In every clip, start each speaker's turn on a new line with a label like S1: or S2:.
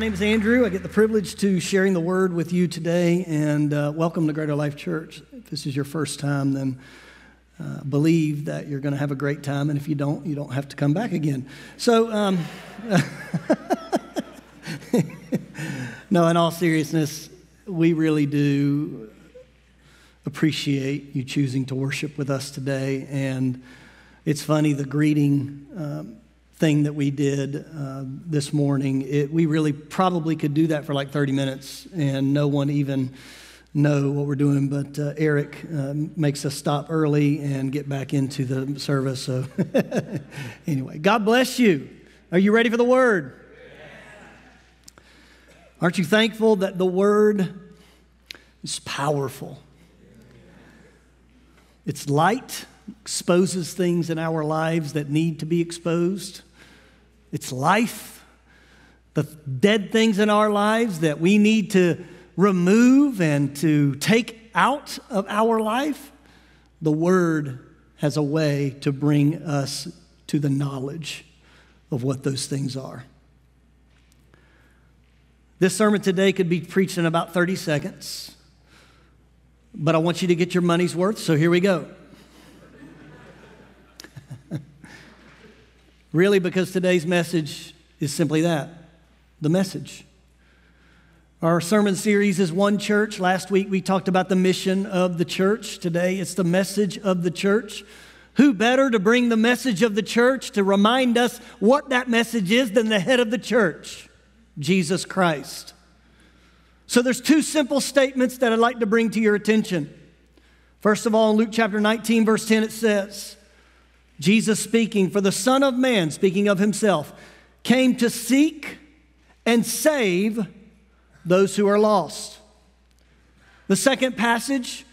S1: My name is Andrew. I get the privilege to sharing the word with you today, and uh, welcome to Greater Life Church. If this is your first time, then uh, believe that you're going to have a great time, and if you don't, you don't have to come back again. So, um, no, in all seriousness, we really do appreciate you choosing to worship with us today, and it's funny the greeting. Um, thing that we did uh, this morning. It, we really probably could do that for like 30 minutes and no one even know what we're doing. But uh, Eric uh, makes us stop early and get back into the service. So, anyway, God bless you. Are you ready for the word? Aren't you thankful that the word is powerful? It's light, exposes things in our lives that need to be exposed it's life, the dead things in our lives that we need to remove and to take out of our life. The Word has a way to bring us to the knowledge of what those things are. This sermon today could be preached in about 30 seconds, but I want you to get your money's worth, so here we go. Really, because today's message is simply that the message. Our sermon series is One Church. Last week we talked about the mission of the church. Today it's the message of the church. Who better to bring the message of the church to remind us what that message is than the head of the church, Jesus Christ? So there's two simple statements that I'd like to bring to your attention. First of all, in Luke chapter 19, verse 10, it says, Jesus speaking, for the Son of Man, speaking of himself, came to seek and save those who are lost. The second passage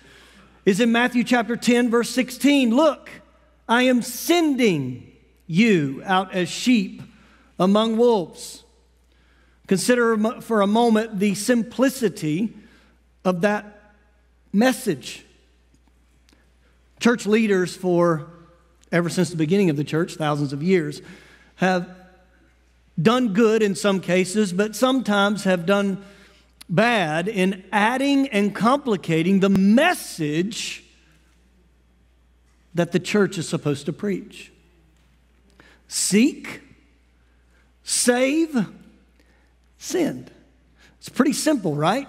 S1: is in Matthew chapter 10, verse 16. Look, I am sending you out as sheep among wolves. Consider for a moment the simplicity of that message. Church leaders for ever since the beginning of the church, thousands of years, have done good in some cases, but sometimes have done bad in adding and complicating the message that the church is supposed to preach. Seek, save, send. It's pretty simple, right?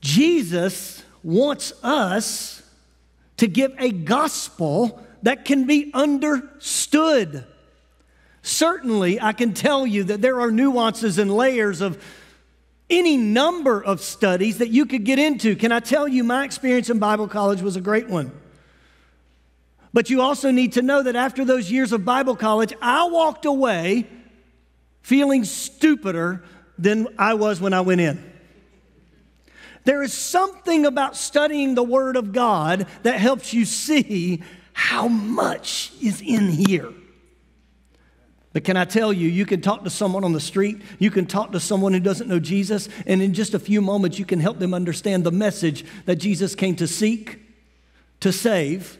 S1: Jesus wants us to give a gospel that can be understood. Certainly, I can tell you that there are nuances and layers of any number of studies that you could get into. Can I tell you, my experience in Bible college was a great one. But you also need to know that after those years of Bible college, I walked away feeling stupider than I was when I went in. There is something about studying the Word of God that helps you see how much is in here. But can I tell you, you can talk to someone on the street, you can talk to someone who doesn't know Jesus, and in just a few moments, you can help them understand the message that Jesus came to seek, to save.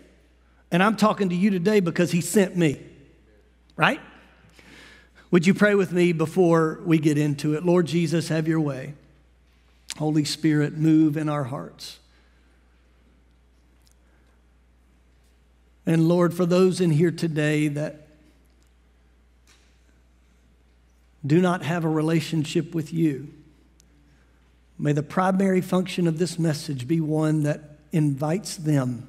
S1: And I'm talking to you today because he sent me, right? Would you pray with me before we get into it? Lord Jesus, have your way. Holy Spirit, move in our hearts. And Lord, for those in here today that do not have a relationship with you, may the primary function of this message be one that invites them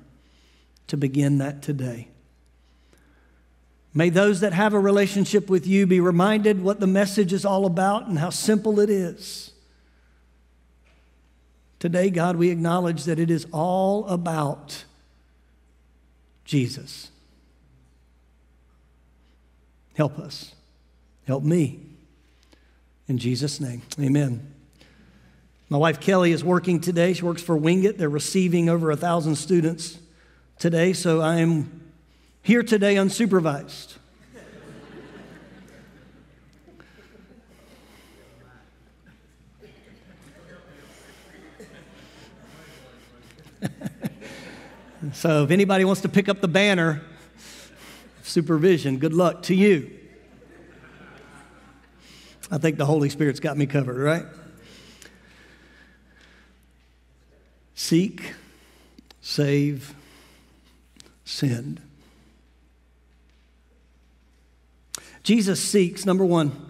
S1: to begin that today. May those that have a relationship with you be reminded what the message is all about and how simple it is. Today, God, we acknowledge that it is all about Jesus. Help us. Help me. In Jesus' name, amen. My wife Kelly is working today. She works for Wingate. They're receiving over a thousand students today, so I am here today unsupervised. So if anybody wants to pick up the banner, supervision, good luck to you. I think the Holy Spirit's got me covered, right? Seek, save, send. Jesus seeks, number one,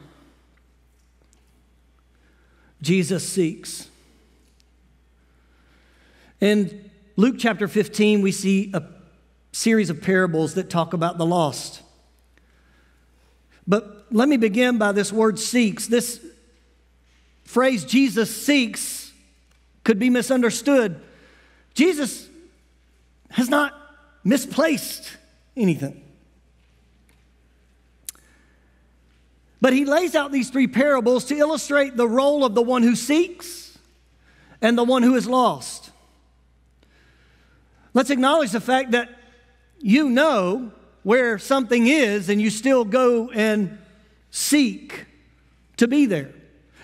S1: Jesus seeks. In Luke chapter 15, we see a series of parables that talk about the lost. But let me begin by this word seeks. This phrase, Jesus seeks, could be misunderstood. Jesus has not misplaced anything. But he lays out these three parables to illustrate the role of the one who seeks and the one who is lost. Let's acknowledge the fact that you know where something is and you still go and seek to be there.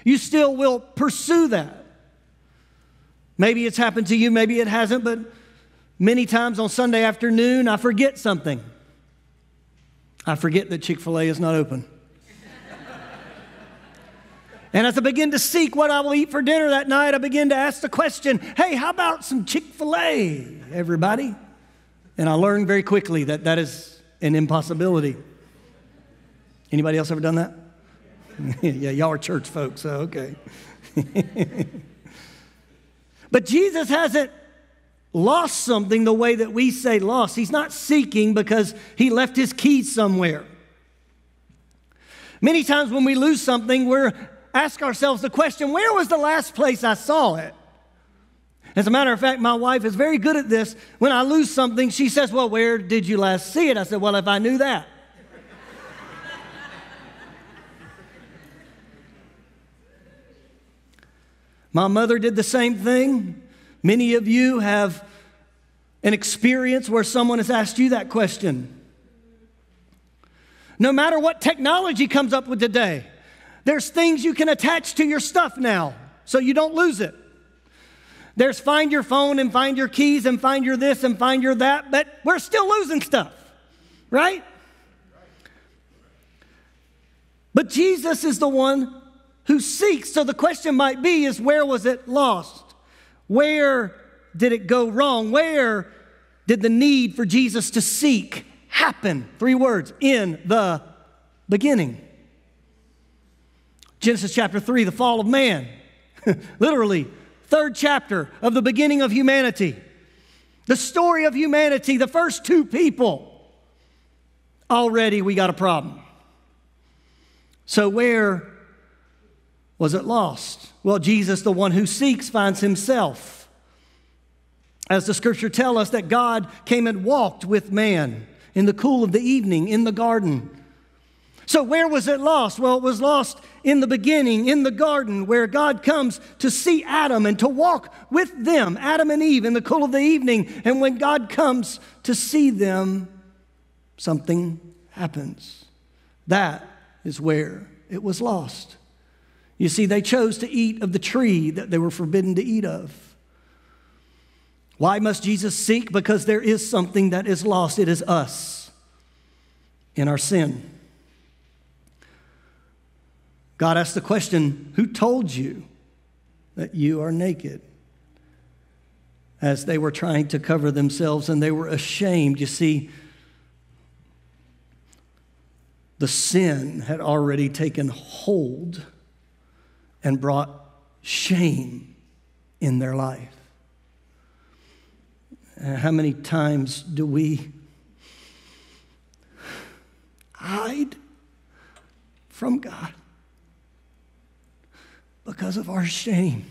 S1: You still will pursue that. Maybe it's happened to you, maybe it hasn't, but many times on Sunday afternoon, I forget something. I forget that Chick fil A is not open. And as I begin to seek what I will eat for dinner that night, I begin to ask the question hey, how about some Chick fil A, everybody? And I learned very quickly that that is an impossibility. Anybody else ever done that? yeah, y'all are church folks, so okay. but Jesus hasn't lost something the way that we say lost. He's not seeking because he left his keys somewhere. Many times when we lose something, we're ask ourselves the question where was the last place I saw it? As a matter of fact, my wife is very good at this. When I lose something, she says, Well, where did you last see it? I said, Well, if I knew that. my mother did the same thing. Many of you have an experience where someone has asked you that question. No matter what technology comes up with today, there's things you can attach to your stuff now so you don't lose it. There's find your phone and find your keys and find your this and find your that, but we're still losing stuff, right? But Jesus is the one who seeks. So the question might be is where was it lost? Where did it go wrong? Where did the need for Jesus to seek happen? Three words in the beginning. Genesis chapter 3, the fall of man. Literally, third chapter of the beginning of humanity. The story of humanity, the first two people. Already we got a problem. So, where was it lost? Well, Jesus, the one who seeks, finds himself. As the scripture tell us that God came and walked with man in the cool of the evening in the garden. So, where was it lost? Well, it was lost in the beginning, in the garden, where God comes to see Adam and to walk with them, Adam and Eve, in the cool of the evening. And when God comes to see them, something happens. That is where it was lost. You see, they chose to eat of the tree that they were forbidden to eat of. Why must Jesus seek? Because there is something that is lost. It is us in our sin. God asked the question Who told you that you are naked? As they were trying to cover themselves and they were ashamed. You see, the sin had already taken hold and brought shame in their life. Uh, how many times do we hide from God? Because of our shame.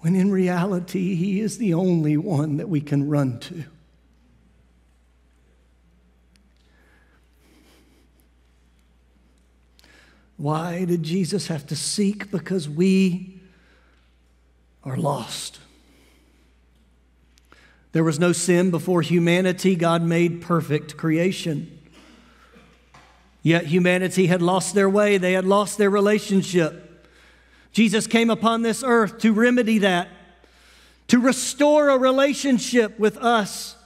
S1: When in reality, He is the only one that we can run to. Why did Jesus have to seek? Because we are lost. There was no sin before humanity. God made perfect creation. Yet humanity had lost their way, they had lost their relationship. Jesus came upon this earth to remedy that, to restore a relationship with us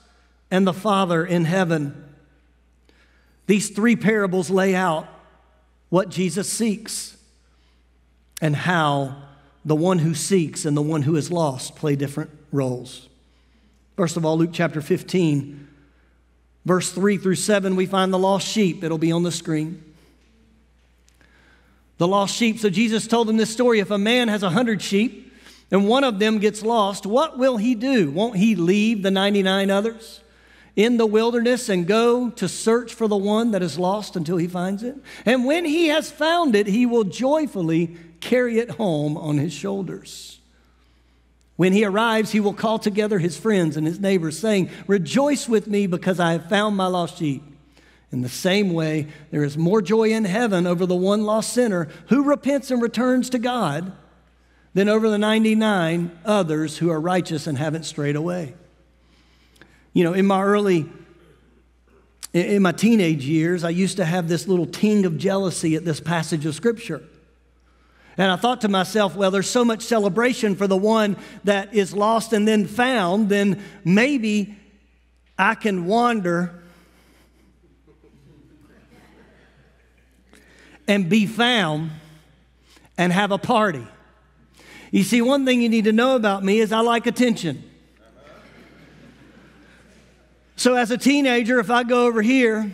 S1: and the Father in heaven. These three parables lay out what Jesus seeks and how the one who seeks and the one who is lost play different roles. First of all, Luke chapter 15, verse 3 through 7, we find the lost sheep. It'll be on the screen. The lost sheep. So Jesus told them this story if a man has a hundred sheep and one of them gets lost, what will he do? Won't he leave the 99 others? in the wilderness and go to search for the one that is lost until he finds it. And when he has found it, he will joyfully carry it home on his shoulders. When he arrives, he will call together his friends and his neighbors, saying, Rejoice with me because I have found my lost sheep. In the same way, there is more joy in heaven over the one lost sinner who repents and returns to God than over the 99 others who are righteous and haven't strayed away. You know, in my early, in my teenage years, I used to have this little ting of jealousy at this passage of Scripture. And I thought to myself, well, there's so much celebration for the one that is lost and then found, then maybe I can wander and be found and have a party. You see, one thing you need to know about me is I like attention. So, as a teenager, if I go over here,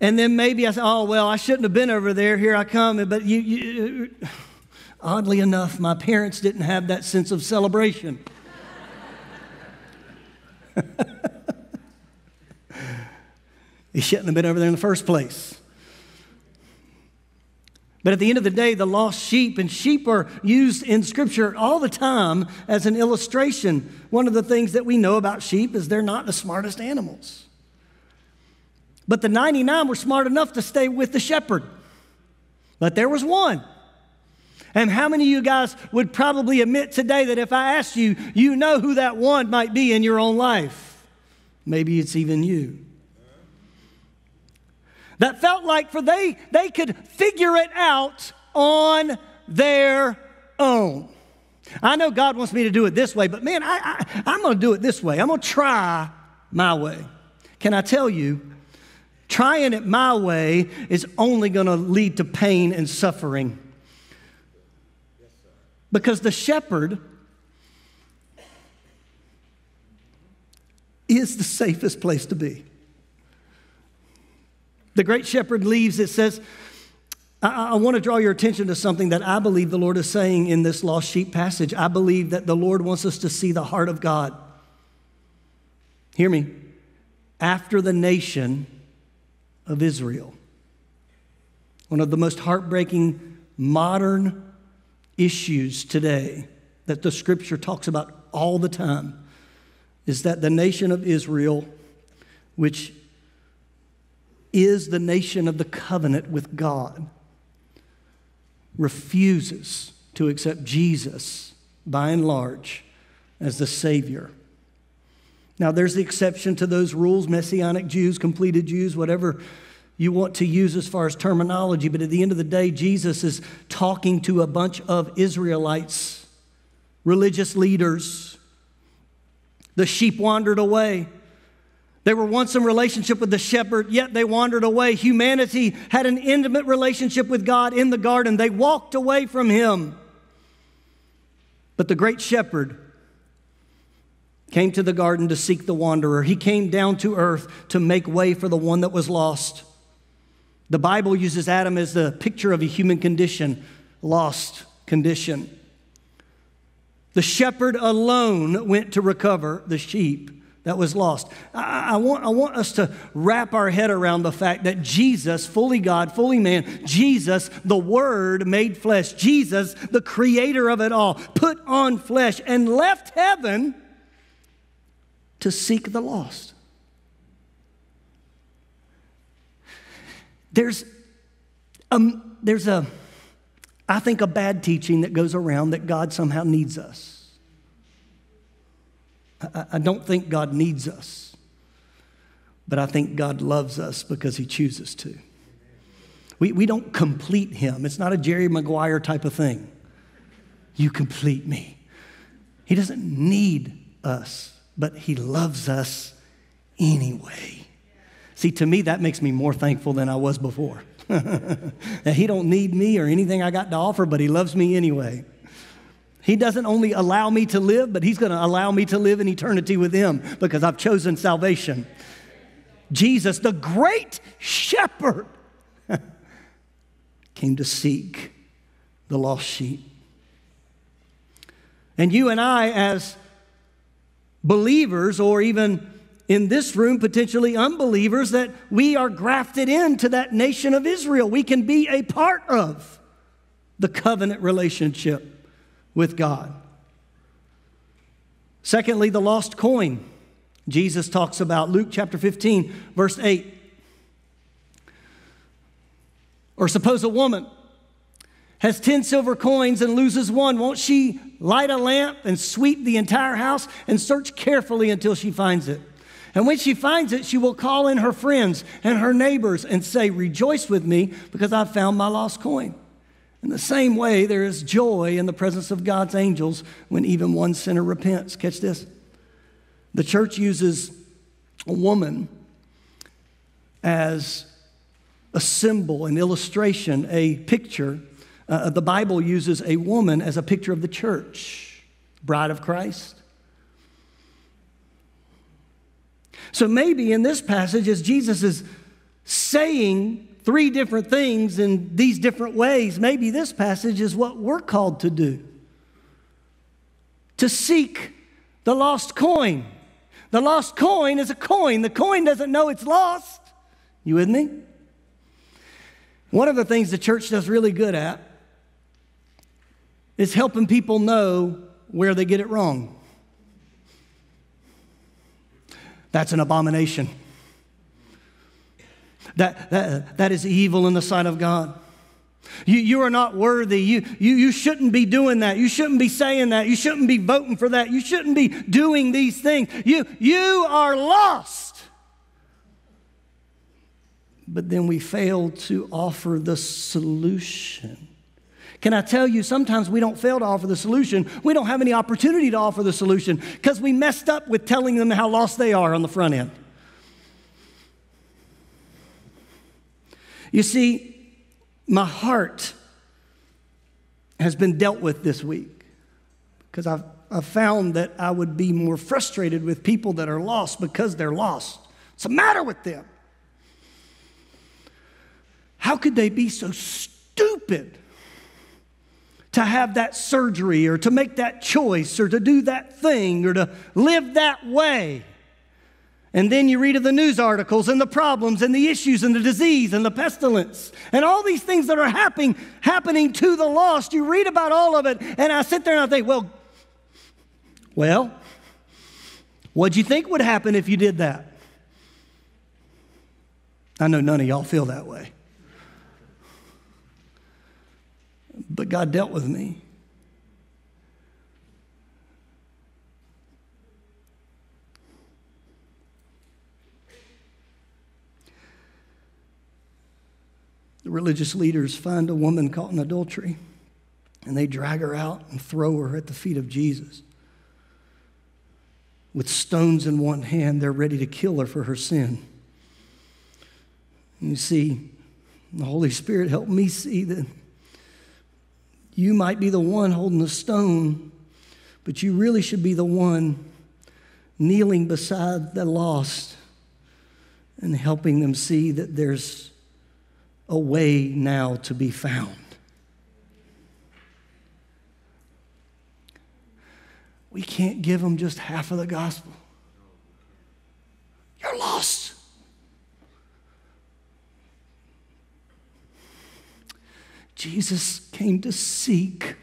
S1: and then maybe I say, oh, well, I shouldn't have been over there. Here I come. But you, you, oddly enough, my parents didn't have that sense of celebration. he shouldn't have been over there in the first place. But at the end of the day, the lost sheep, and sheep are used in Scripture all the time as an illustration. One of the things that we know about sheep is they're not the smartest animals. But the 99 were smart enough to stay with the shepherd. But there was one. And how many of you guys would probably admit today that if I asked you, you know who that one might be in your own life? Maybe it's even you that felt like for they they could figure it out on their own. I know God wants me to do it this way, but man, I, I, I'm going to do it this way. I'm going to try my way. Can I tell you, trying it my way is only going to lead to pain and suffering. Because the shepherd is the safest place to be. The great shepherd leaves, it says, I, I, want to draw your attention to something that I believe the Lord is saying in this lost sheep passage. I believe that the Lord wants us to see the heart of God. Hear me. After the nation of Israel. One of the most heartbreaking modern issues today that the scripture talks about all the time is that the nation of Israel, which is the nation of the covenant with God, refuses to accept Jesus by and large as the Savior. Now, there's the exception to those rules Messianic Jews, completed Jews, whatever you want to use as far as terminology, but at the end of the day, Jesus is talking to a bunch of Israelites, religious leaders. The sheep wandered away. They were once in relationship with the shepherd, yet they wandered away. Humanity had an intimate relationship with God in the garden. They walked away from him. But the great shepherd came to the garden to seek the wanderer. He came down to earth to make way for the one that was lost. The Bible uses Adam as the picture of a human condition, lost condition. The shepherd alone went to recover the sheep that was lost. I, I, want, I want us to wrap our head around the fact that Jesus, fully God, fully man, Jesus, the Word made flesh, Jesus, the creator of it all, put on flesh and left heaven to seek the lost. There's, um, there's a, I think, a bad teaching that goes around that God somehow needs us. I don't think God needs us, but I think God loves us because He chooses to. We, we don't complete Him, it's not a Jerry Maguire type of thing. You complete me. He doesn't need us, but He loves us anyway. See, to me, that makes me more thankful than I was before. That He don't need me or anything I got to offer, but he loves me anyway. He doesn't only allow me to live, but he's going to allow me to live in eternity with him because I've chosen salvation. Jesus, the great shepherd, came to seek the lost sheep. And you and I, as believers, or even in this room, potentially unbelievers, that we are grafted into that nation of Israel. We can be a part of the covenant relationship with God. Secondly, the lost coin. Jesus talks about Luke chapter 15, verse 8. Or suppose a woman has 10 silver coins and loses one. Won't she light a lamp and sweep the entire house and search carefully until she finds it? And when she finds it, she will call in her friends and her neighbors and say, Rejoice with me because I've found my lost coin. In the same way, there is joy in the presence of God's angels when even one sinner repents. Catch this. The church uses a woman as a symbol, an illustration, a picture. Uh, the Bible uses a woman as a picture of the church, bride of Christ. So maybe in this passage, as Jesus is saying three different things in these different ways, maybe this passage is what we're called to do to seek the lost coin. The lost coin is a coin. The coin doesn't know it's lost. You with me? One of the things the church does really good at is helping people know where they get it wrong. That's an abomination. That, that, that is evil in the sight of God. You, you are not worthy. You, you, you shouldn't be doing that. You shouldn't be saying that. You shouldn't be voting for that. You shouldn't be doing these things. You, you are lost. But then we fail to offer the solution. Can I tell you, sometimes we don't fail to offer the solution. We don't have any opportunity to offer the solution because we messed up with telling them how lost they are on the front end. You see, my heart has been dealt with this week because I've, I've found that I would be more frustrated with people that are lost because they're lost. What's the matter with them? How could they be so stupid to have that surgery or to make that choice or to do that thing or to live that way. And then you read of the news articles and the problems and the issues and the disease and the pestilence and all these things that are happening, happening to the lost. You read about all of it, and I sit there and I think, well, well, what'd you think would happen if you did that? I know none of y'all feel that way. But God dealt with me. The religious leaders find a woman caught in adultery and they drag her out and throw her at the feet of Jesus. With stones in one hand, they're ready to kill her for her sin. And you see, the Holy Spirit helped me see that you might be the one holding the stone, but you really should be the one kneeling beside the lost and helping them see that there's a way now to be found. We can't give them just half of the gospel. You're lost. Jesus came to seek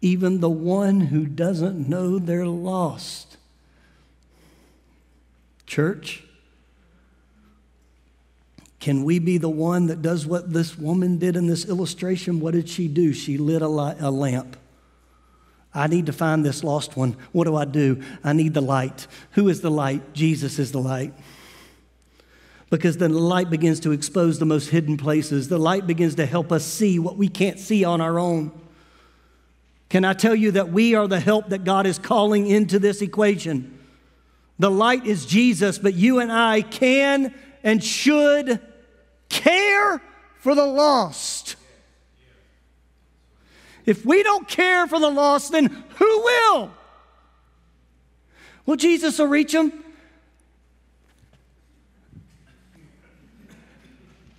S1: even the one who doesn't know they're lost. Church, can we be the one that does what this woman did in this illustration? What did she do? She lit a, light, a lamp. I need to find this lost one. What do I do? I need the light. Who is the light? Jesus is the light because the light begins to expose the most hidden places. The light begins to help us see what we can't see on our own. Can I tell you that we are the help that God is calling into this equation? The light is Jesus, but you and I can and should care for the lost. If we don't care for the lost, then who will? Well, Jesus will reach them.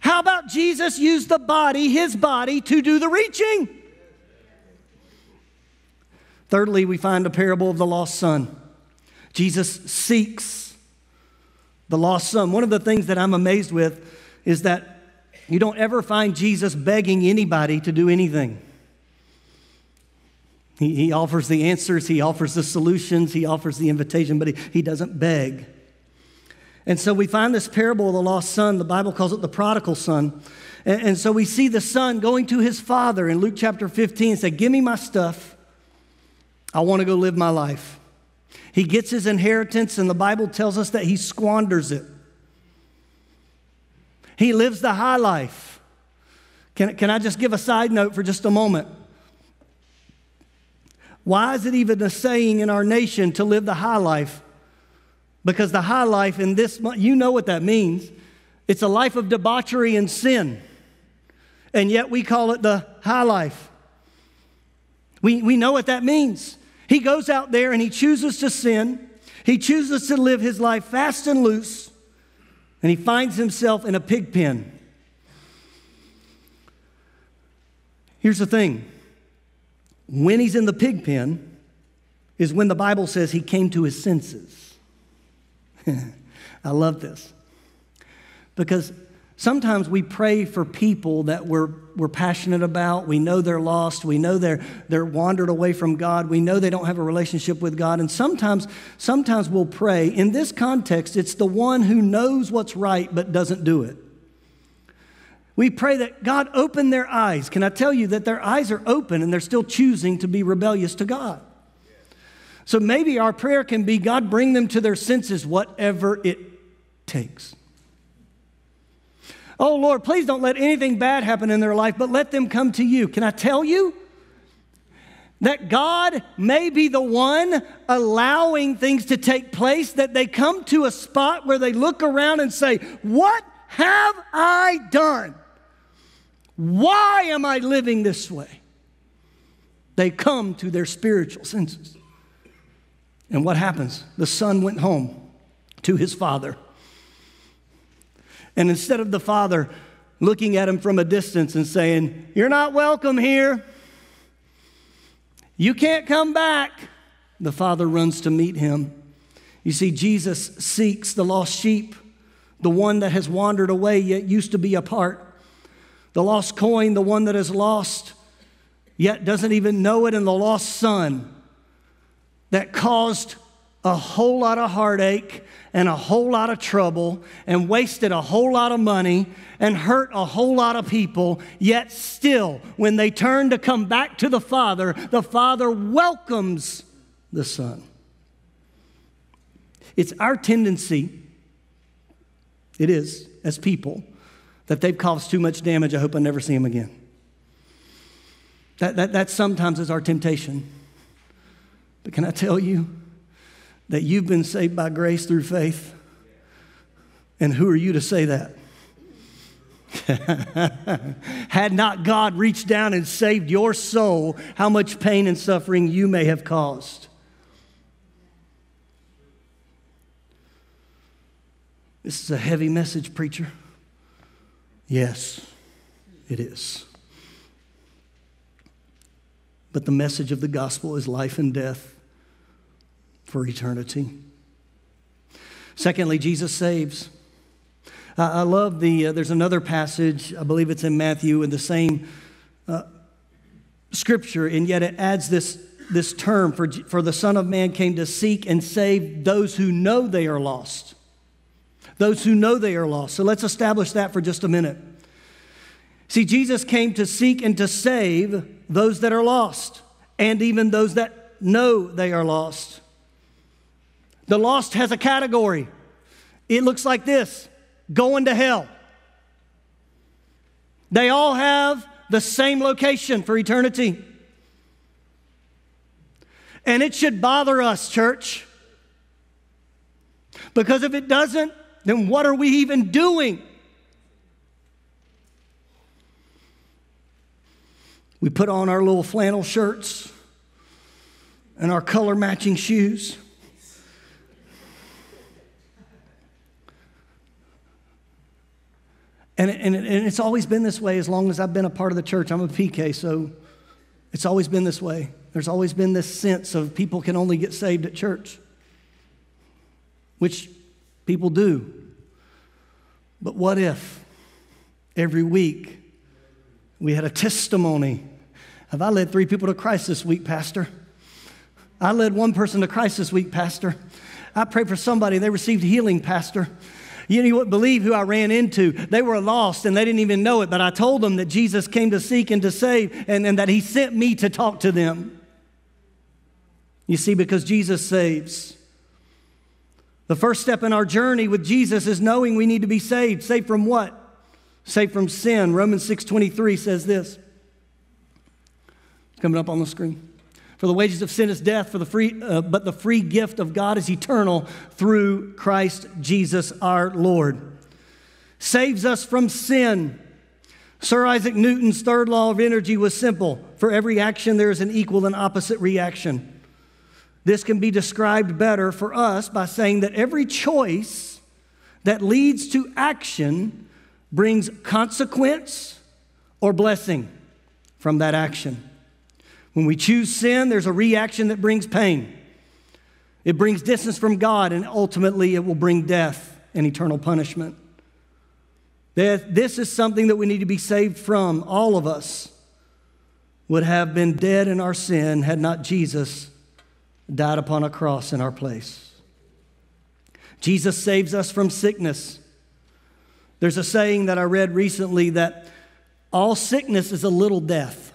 S1: How about Jesus used the body, his body, to do the reaching? Thirdly, we find a parable of the lost son. Jesus seeks the lost son. One of the things that I'm amazed with is that you don't ever find Jesus begging anybody to do anything. He, he offers the answers, he offers the solutions, he offers the invitation, but he, he doesn't beg. And so we find this parable of the lost son. The Bible calls it the prodigal son. And, and so we see the son going to his father in Luke chapter 15 and say, Give me my stuff. I want to go live my life. He gets his inheritance, and the Bible tells us that he squanders it. He lives the high life. Can, can I just give a side note for just a moment? Why is it even a saying in our nation to live the high life? Because the high life in this, you know what that means. It's a life of debauchery and sin. And yet we call it the high life. We, we know what that means. He goes out there and he chooses to sin. He chooses to live his life fast and loose. And he finds himself in a pig pen. Here's the thing when he's in the pig pen is when the Bible says he came to his senses. I love this. Because sometimes we pray for people that we're, we're passionate about. We know they're lost. We know they're, they're wandered away from God. We know they don't have a relationship with God. And sometimes, sometimes we'll pray. In this context, it's the one who knows what's right but doesn't do it. We pray that God open their eyes. Can I tell you that their eyes are open and they're still choosing to be rebellious to God? So maybe our prayer can be God, bring them to their senses, whatever it takes. Oh Lord, please don't let anything bad happen in their life, but let them come to you. Can I tell you that God may be the one allowing things to take place, that they come to a spot where they look around and say, What have I done? Why am I living this way? They come to their spiritual senses. And what happens? The son went home to his father. And instead of the father looking at him from a distance and saying, You're not welcome here, you can't come back, the father runs to meet him. You see, Jesus seeks the lost sheep, the one that has wandered away yet used to be a part the lost coin, the one that is lost, yet doesn't even know it, and the lost son that caused a whole lot of heartache and a whole lot of trouble and wasted a whole lot of money and hurt a whole lot of people, yet still, when they turn to come back to the Father, the Father welcomes the Son. It's our tendency, it is, as people, that they've caused too much damage. I hope I never see them again. That, that, that sometimes is our temptation. But can I tell you that you've been saved by grace through faith? And who are you to say that? Had not God reached down and saved your soul, how much pain and suffering you may have caused. This is a heavy message, preacher. Yes, it is. But the message of the gospel is life and death for eternity. Secondly, Jesus saves. I love the, uh, there's another passage, I believe it's in Matthew, in the same uh, scripture, and yet it adds this, this term for, for the Son of Man came to seek and save those who know they are lost those who know they are lost. So let's establish that for just a minute. See, Jesus came to seek and to save those that are lost, and even those that know they are lost. The lost has a category. It looks like this going to hell. They all have the same location for eternity. And it should bother us, church. Because if it doesn't, then what are we even doing? We put on our little flannel shirts and our color matching shoes. And, and, and it's always been this way as long as I've been a part of the church. I'm a PK, so it's always been this way. There's always been this sense of people can only get saved at church, which people do. But what if every week we had a testimony? Have I led three people to Christ this week, Pastor? I led one person to Christ this week, Pastor. I prayed for somebody, they received healing, Pastor. You, know, you wouldn't believe who I ran into. They were lost and they didn't even know it, but I told them that Jesus came to seek and to save and, and that He sent me to talk to them. You see, because Jesus saves. The first step in our journey with Jesus is knowing we need to be saved. Saved from what? Saved from sin. Romans 6:23 says this. It's coming up on the screen. For the wages of sin is death, for the free, uh, but the free gift of God is eternal through Christ Jesus our Lord. Saves us from sin. Sir Isaac Newton's third law of energy was simple for every action, there is an equal and opposite reaction. This can be described better for us by saying that every choice that leads to action brings consequence or blessing from that action. When we choose sin, there's a reaction that brings pain. It brings distance from God, and ultimately, it will bring death and eternal punishment. This is something that we need to be saved from. All of us would have been dead in our sin had not Jesus died upon a cross in our place. Jesus saves us from sickness. There's a saying that I read recently that all sickness is a little death.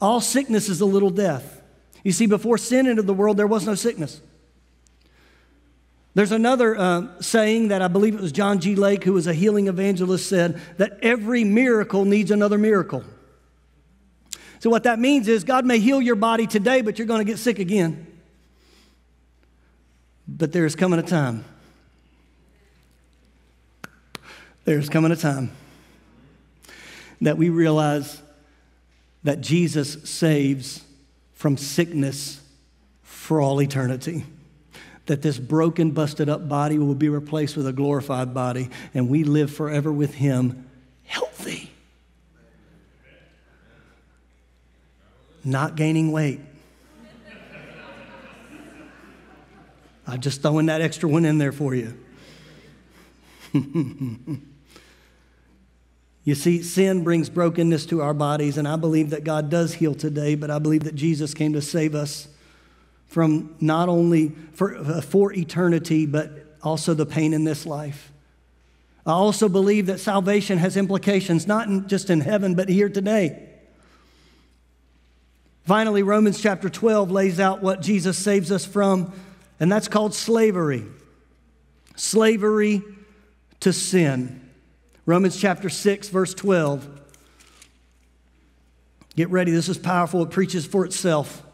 S1: All sickness is a little death. You see, before sin entered the world, there was no sickness. There's another uh, saying that I believe it was John G. Lake, who was a healing evangelist, said that every miracle needs another miracle. So, what that means is God may heal your body today, but you're going to get sick again. But there's coming a time. There's coming a time that we realize that Jesus saves from sickness for all eternity. That this broken, busted up body will be replaced with a glorified body, and we live forever with Him healthy. Not gaining weight. I'm just throwing that extra one in there for you. You see, sin brings brokenness to our bodies, and I believe that God does heal today, but I believe that Jesus came to save us from not only for, uh, for eternity, but also the pain in this life. I also believe that salvation has implications, not in, just in heaven, but here today. Finally, Romans chapter 12 lays out what Jesus saves us from, and that's called slavery slavery to sin. Romans chapter 6, verse 12. Get ready, this is powerful. It preaches for itself.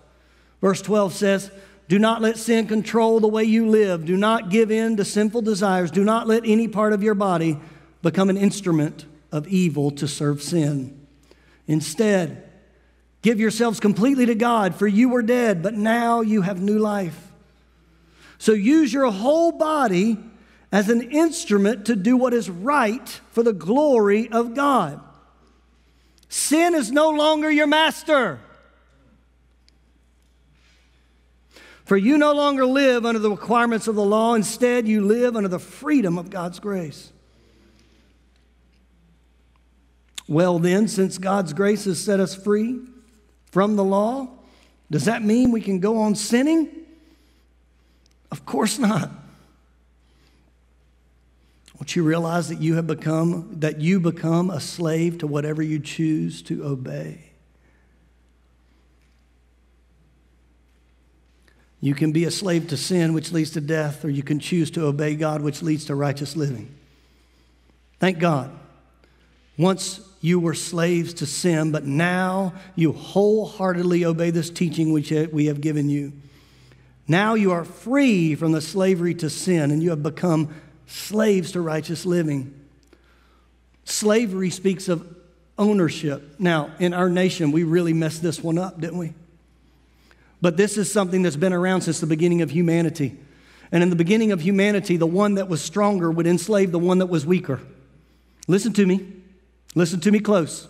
S1: Verse 12 says, Do not let sin control the way you live. Do not give in to sinful desires. Do not let any part of your body become an instrument of evil to serve sin. Instead, give yourselves completely to God, for you were dead, but now you have new life. So use your whole body as an instrument to do what is right for the glory of God. Sin is no longer your master. For you no longer live under the requirements of the law. Instead, you live under the freedom of God's grace. Well, then, since God's grace has set us free from the law, does that mean we can go on sinning? Of course not. Don't you realize that you have become, that you become a slave to whatever you choose to obey? You can be a slave to sin, which leads to death, or you can choose to obey God, which leads to righteous living. Thank God. Once you were slaves to sin, but now you wholeheartedly obey this teaching which we have given you. Now you are free from the slavery to sin, and you have become slaves to righteous living. Slavery speaks of ownership. Now, in our nation, we really messed this one up, didn't we? But this is something that's been around since the beginning of humanity. And in the beginning of humanity, the one that was stronger would enslave the one that was weaker. Listen to me. Listen to me close.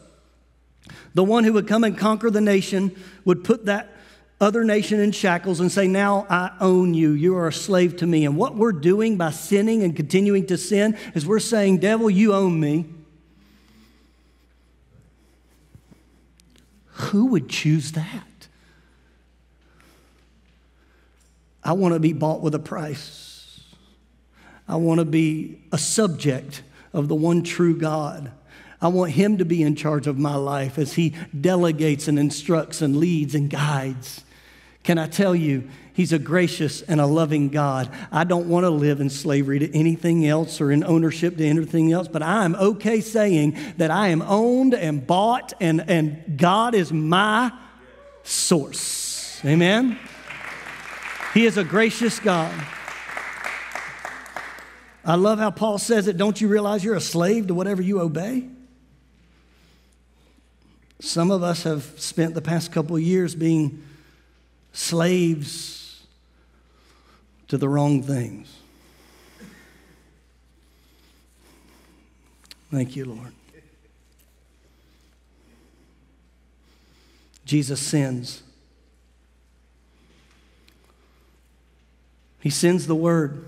S1: The one who would come and conquer the nation would put that other nation in shackles and say, Now I own you. You are a slave to me. And what we're doing by sinning and continuing to sin is we're saying, Devil, you own me. Who would choose that? I want to be bought with a price. I want to be a subject of the one true God. I want Him to be in charge of my life as He delegates and instructs and leads and guides. Can I tell you, He's a gracious and a loving God. I don't want to live in slavery to anything else or in ownership to anything else, but I'm okay saying that I am owned and bought, and, and God is my source. Amen? He is a gracious God. I love how Paul says it. Don't you realize you're a slave to whatever you obey? Some of us have spent the past couple of years being slaves to the wrong things. Thank you, Lord. Jesus sends. He sends the word.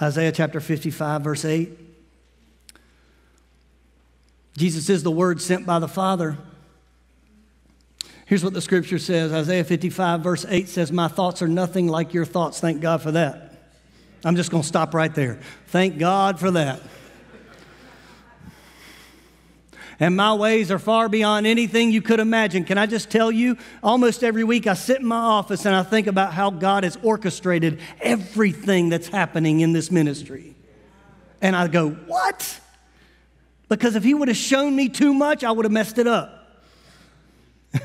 S1: Isaiah chapter 55, verse 8. Jesus is the word sent by the Father. Here's what the scripture says Isaiah 55, verse 8 says, My thoughts are nothing like your thoughts. Thank God for that. I'm just going to stop right there. Thank God for that. And my ways are far beyond anything you could imagine. Can I just tell you? Almost every week I sit in my office and I think about how God has orchestrated everything that's happening in this ministry. And I go, What? Because if He would have shown me too much, I would have messed it up.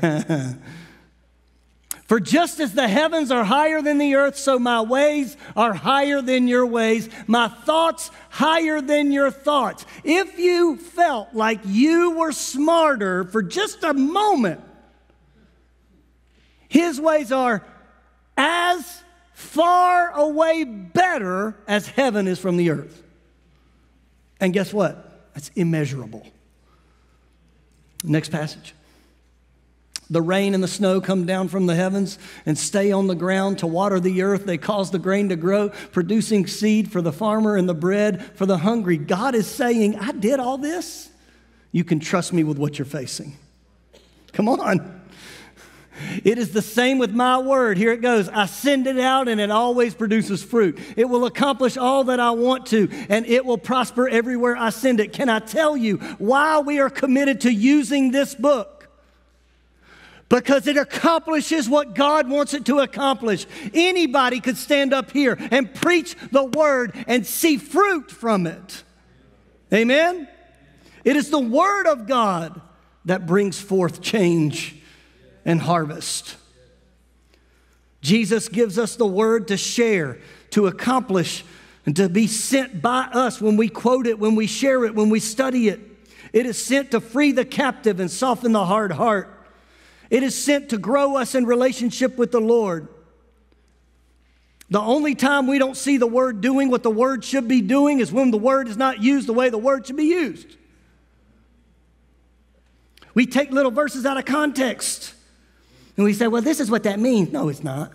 S1: For just as the heavens are higher than the earth, so my ways are higher than your ways, my thoughts higher than your thoughts. If you felt like you were smarter for just a moment, his ways are as far away better as heaven is from the earth. And guess what? That's immeasurable. Next passage. The rain and the snow come down from the heavens and stay on the ground to water the earth. They cause the grain to grow, producing seed for the farmer and the bread for the hungry. God is saying, I did all this. You can trust me with what you're facing. Come on. It is the same with my word. Here it goes. I send it out and it always produces fruit. It will accomplish all that I want to and it will prosper everywhere I send it. Can I tell you why we are committed to using this book? because it accomplishes what God wants it to accomplish. Anybody could stand up here and preach the word and see fruit from it. Amen? It is the word of God that brings forth change and harvest. Jesus gives us the word to share, to accomplish, and to be sent by us when we quote it, when we share it, when we study it. It is sent to free the captive and soften the hard heart. It is sent to grow us in relationship with the Lord. The only time we don't see the word doing what the word should be doing is when the word is not used the way the word should be used. We take little verses out of context and we say, well, this is what that means. No, it's not.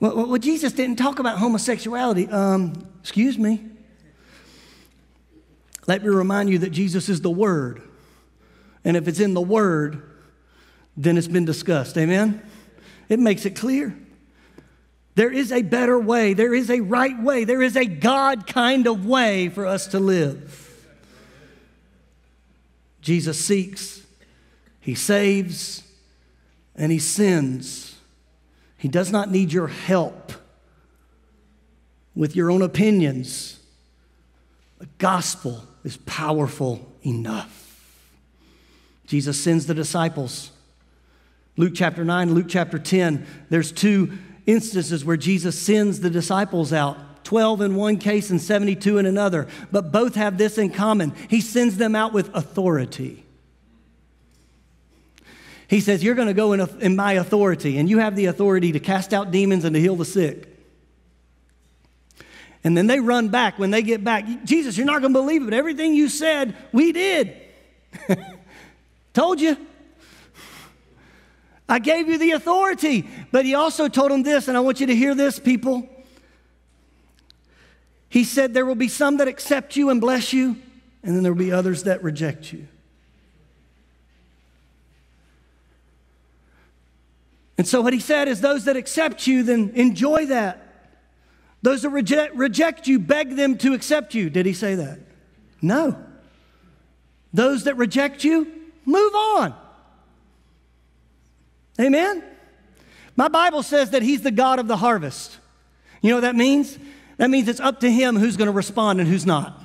S1: Well, well Jesus didn't talk about homosexuality. Um, excuse me. Let me remind you that Jesus is the Word. And if it's in the Word, then it's been discussed. Amen? It makes it clear. There is a better way, there is a right way, there is a God kind of way for us to live. Jesus seeks, He saves, and He sends. He does not need your help with your own opinions. The gospel is powerful enough. Jesus sends the disciples. Luke chapter 9, Luke chapter 10, there's two instances where Jesus sends the disciples out 12 in one case and 72 in another, but both have this in common. He sends them out with authority. He says, You're going to go in, in my authority, and you have the authority to cast out demons and to heal the sick. And then they run back. When they get back, Jesus, you're not going to believe it. Everything you said, we did. Told you. I gave you the authority. But he also told them this, and I want you to hear this, people. He said, There will be some that accept you and bless you, and then there will be others that reject you. And so, what he said is, Those that accept you, then enjoy that. Those that reject, reject you, beg them to accept you. Did he say that? No. Those that reject you, move on. Amen? My Bible says that He's the God of the harvest. You know what that means? That means it's up to Him who's going to respond and who's not.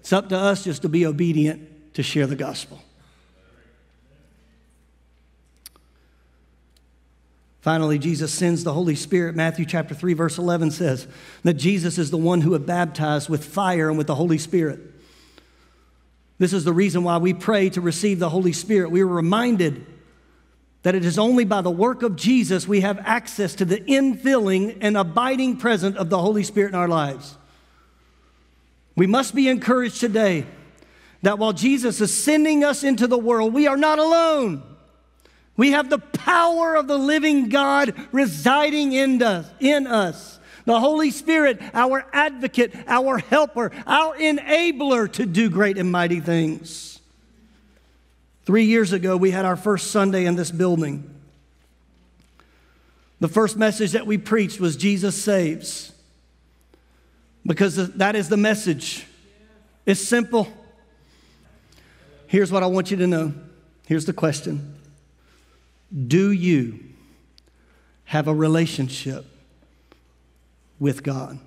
S1: It's up to us just to be obedient to share the gospel. Finally, Jesus sends the Holy Spirit. Matthew chapter 3, verse 11 says that Jesus is the one who had baptized with fire and with the Holy Spirit. This is the reason why we pray to receive the Holy Spirit. We are reminded that it is only by the work of Jesus we have access to the infilling and abiding presence of the Holy Spirit in our lives. We must be encouraged today that while Jesus is sending us into the world, we are not alone. We have the power of the living God residing in us. In us. The Holy Spirit, our advocate, our helper, our enabler to do great and mighty things. Three years ago, we had our first Sunday in this building. The first message that we preached was Jesus saves. Because that is the message. It's simple. Here's what I want you to know. Here's the question Do you have a relationship with God?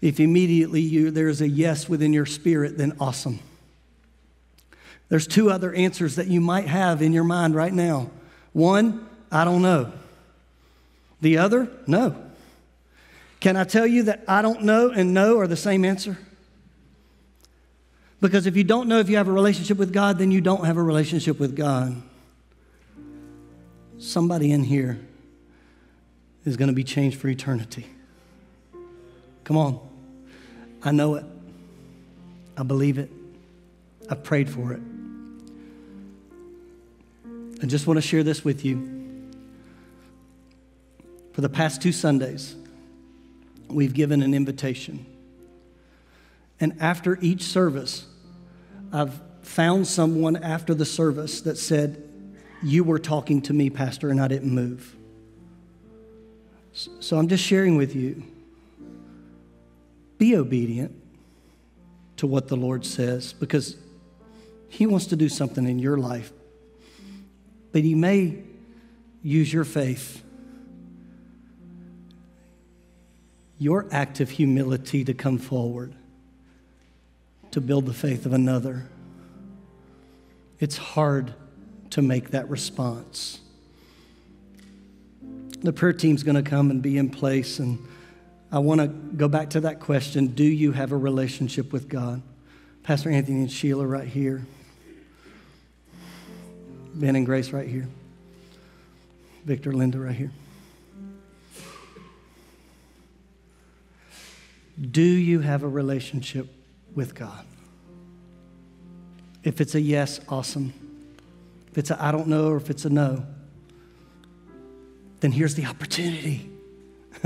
S1: If immediately you, there is a yes within your spirit, then awesome. There's two other answers that you might have in your mind right now. One, I don't know. The other, no. Can I tell you that I don't know and no are the same answer? Because if you don't know if you have a relationship with God, then you don't have a relationship with God. Somebody in here is going to be changed for eternity. Come on. I know it. I believe it. I've prayed for it. I just want to share this with you. For the past two Sundays, we've given an invitation. And after each service, I've found someone after the service that said, You were talking to me, Pastor, and I didn't move. So I'm just sharing with you be obedient to what the Lord says because He wants to do something in your life but He may use your faith, your act of humility to come forward to build the faith of another. It's hard to make that response. The prayer team's going to come and be in place, and I want to go back to that question Do you have a relationship with God? Pastor Anthony and Sheila, right here. Ben and Grace right here. Victor, Linda right here. Do you have a relationship with God? If it's a yes, awesome. If it's a I don't know or if it's a no, then here's the opportunity.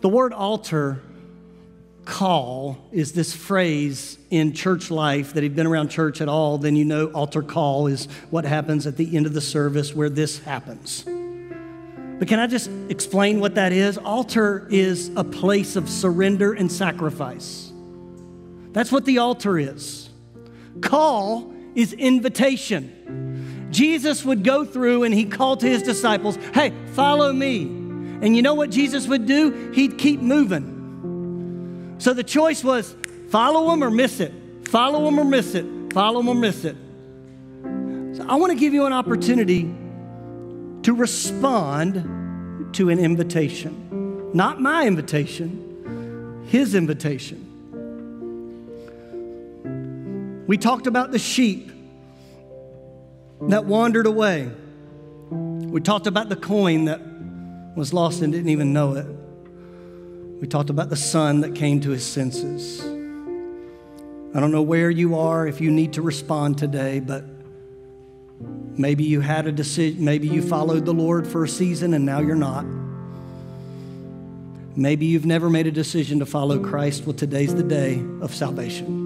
S1: the word altar call is this phrase in church life that if you've been around church at all, then you know altar call is what happens at the end of the service where this happens. But can I just explain what that is? Altar is a place of surrender and sacrifice. That's what the altar is. Call is invitation. Jesus would go through and he called to his disciples, Hey, follow me. And you know what Jesus would do? He'd keep moving. So the choice was follow him or miss it, follow him or miss it, follow him or miss it. So I want to give you an opportunity to respond to an invitation. Not my invitation, his invitation. We talked about the sheep that wandered away. We talked about the coin that was lost and didn't even know it. We talked about the son that came to his senses. I don't know where you are if you need to respond today, but maybe you had a decision, maybe you followed the Lord for a season and now you're not. Maybe you've never made a decision to follow Christ. Well, today's the day of salvation.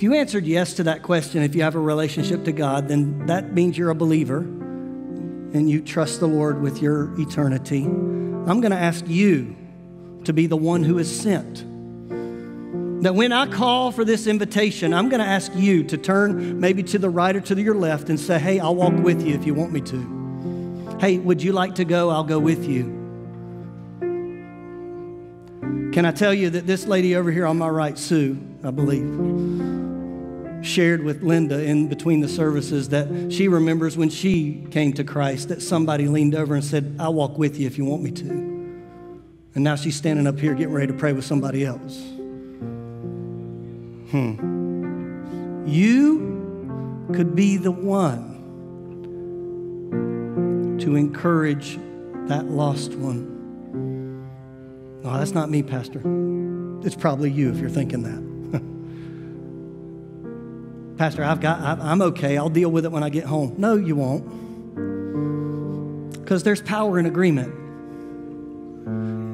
S1: If you answered yes to that question, if you have a relationship to God, then that means you're a believer and you trust the Lord with your eternity. I'm going to ask you to be the one who is sent. That when I call for this invitation, I'm going to ask you to turn maybe to the right or to your left and say, Hey, I'll walk with you if you want me to. Hey, would you like to go? I'll go with you. Can I tell you that this lady over here on my right, Sue, I believe, shared with Linda in between the services that she remembers when she came to Christ that somebody leaned over and said, I'll walk with you if you want me to. And now she's standing up here getting ready to pray with somebody else. Hmm. You could be the one to encourage that lost one. No, that's not me, Pastor. It's probably you if you're thinking that. Pastor, I've got, I'm okay. I'll deal with it when I get home. No, you won't. Because there's power in agreement.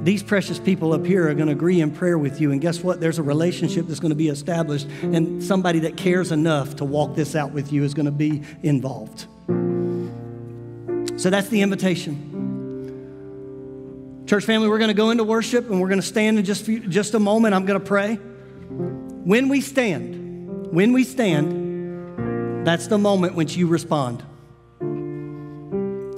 S1: These precious people up here are going to agree in prayer with you. And guess what? There's a relationship that's going to be established, and somebody that cares enough to walk this out with you is going to be involved. So that's the invitation. Church family, we're going to go into worship and we're going to stand in just, just a moment. I'm going to pray. When we stand, when we stand, that's the moment when you respond.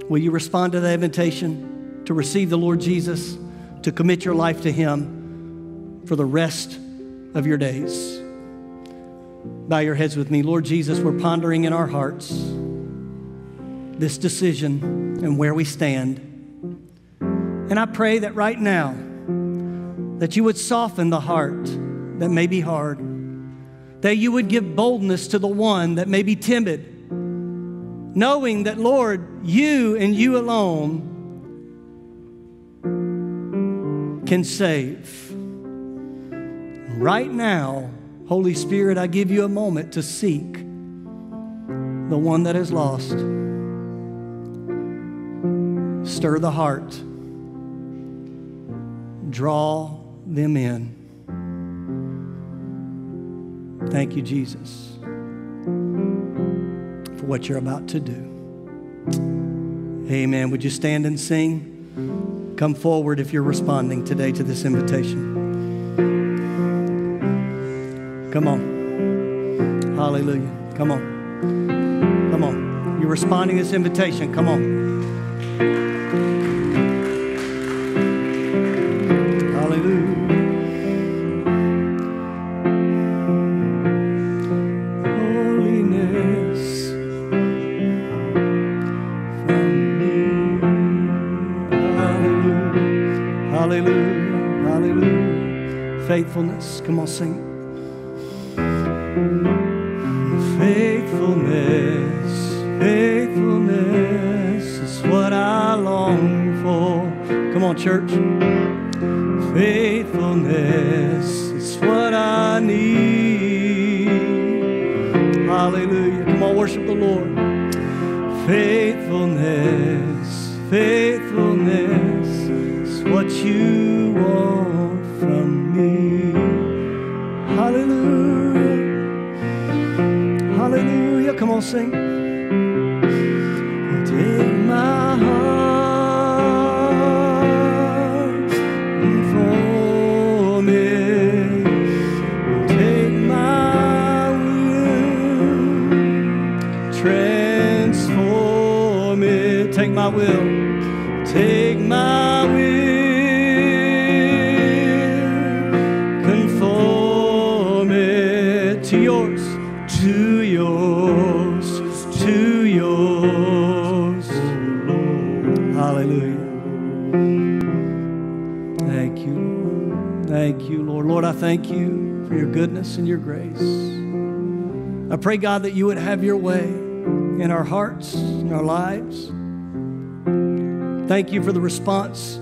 S1: Will you respond to the invitation to receive the Lord Jesus, to commit your life to Him for the rest of your days? Bow your heads with me. Lord Jesus, we're pondering in our hearts this decision and where we stand. And I pray that right now, that you would soften the heart that may be hard that you would give boldness to the one that may be timid, knowing that, Lord, you and you alone can save. Right now, Holy Spirit, I give you a moment to seek the one that is lost. Stir the heart, draw them in. Thank you, Jesus, for what you're about to do. Amen. Would you stand and sing? Come forward if you're responding today to this invitation. Come on. Hallelujah. Come on. Come on. You're responding to this invitation. Come on. Come on, sing. Faithfulness, faithfulness is what I long for. Come on, church. Faithfulness is what I need. Hallelujah. Come on, worship the Lord. Faithfulness, faithfulness is what you Come on, sing. Thank you for your goodness and your grace. I pray, God, that you would have your way in our hearts, in our lives. Thank you for the response.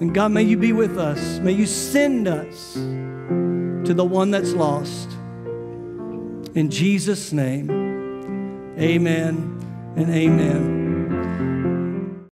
S1: And God, may you be with us. May you send us to the one that's lost. In Jesus' name, amen and amen.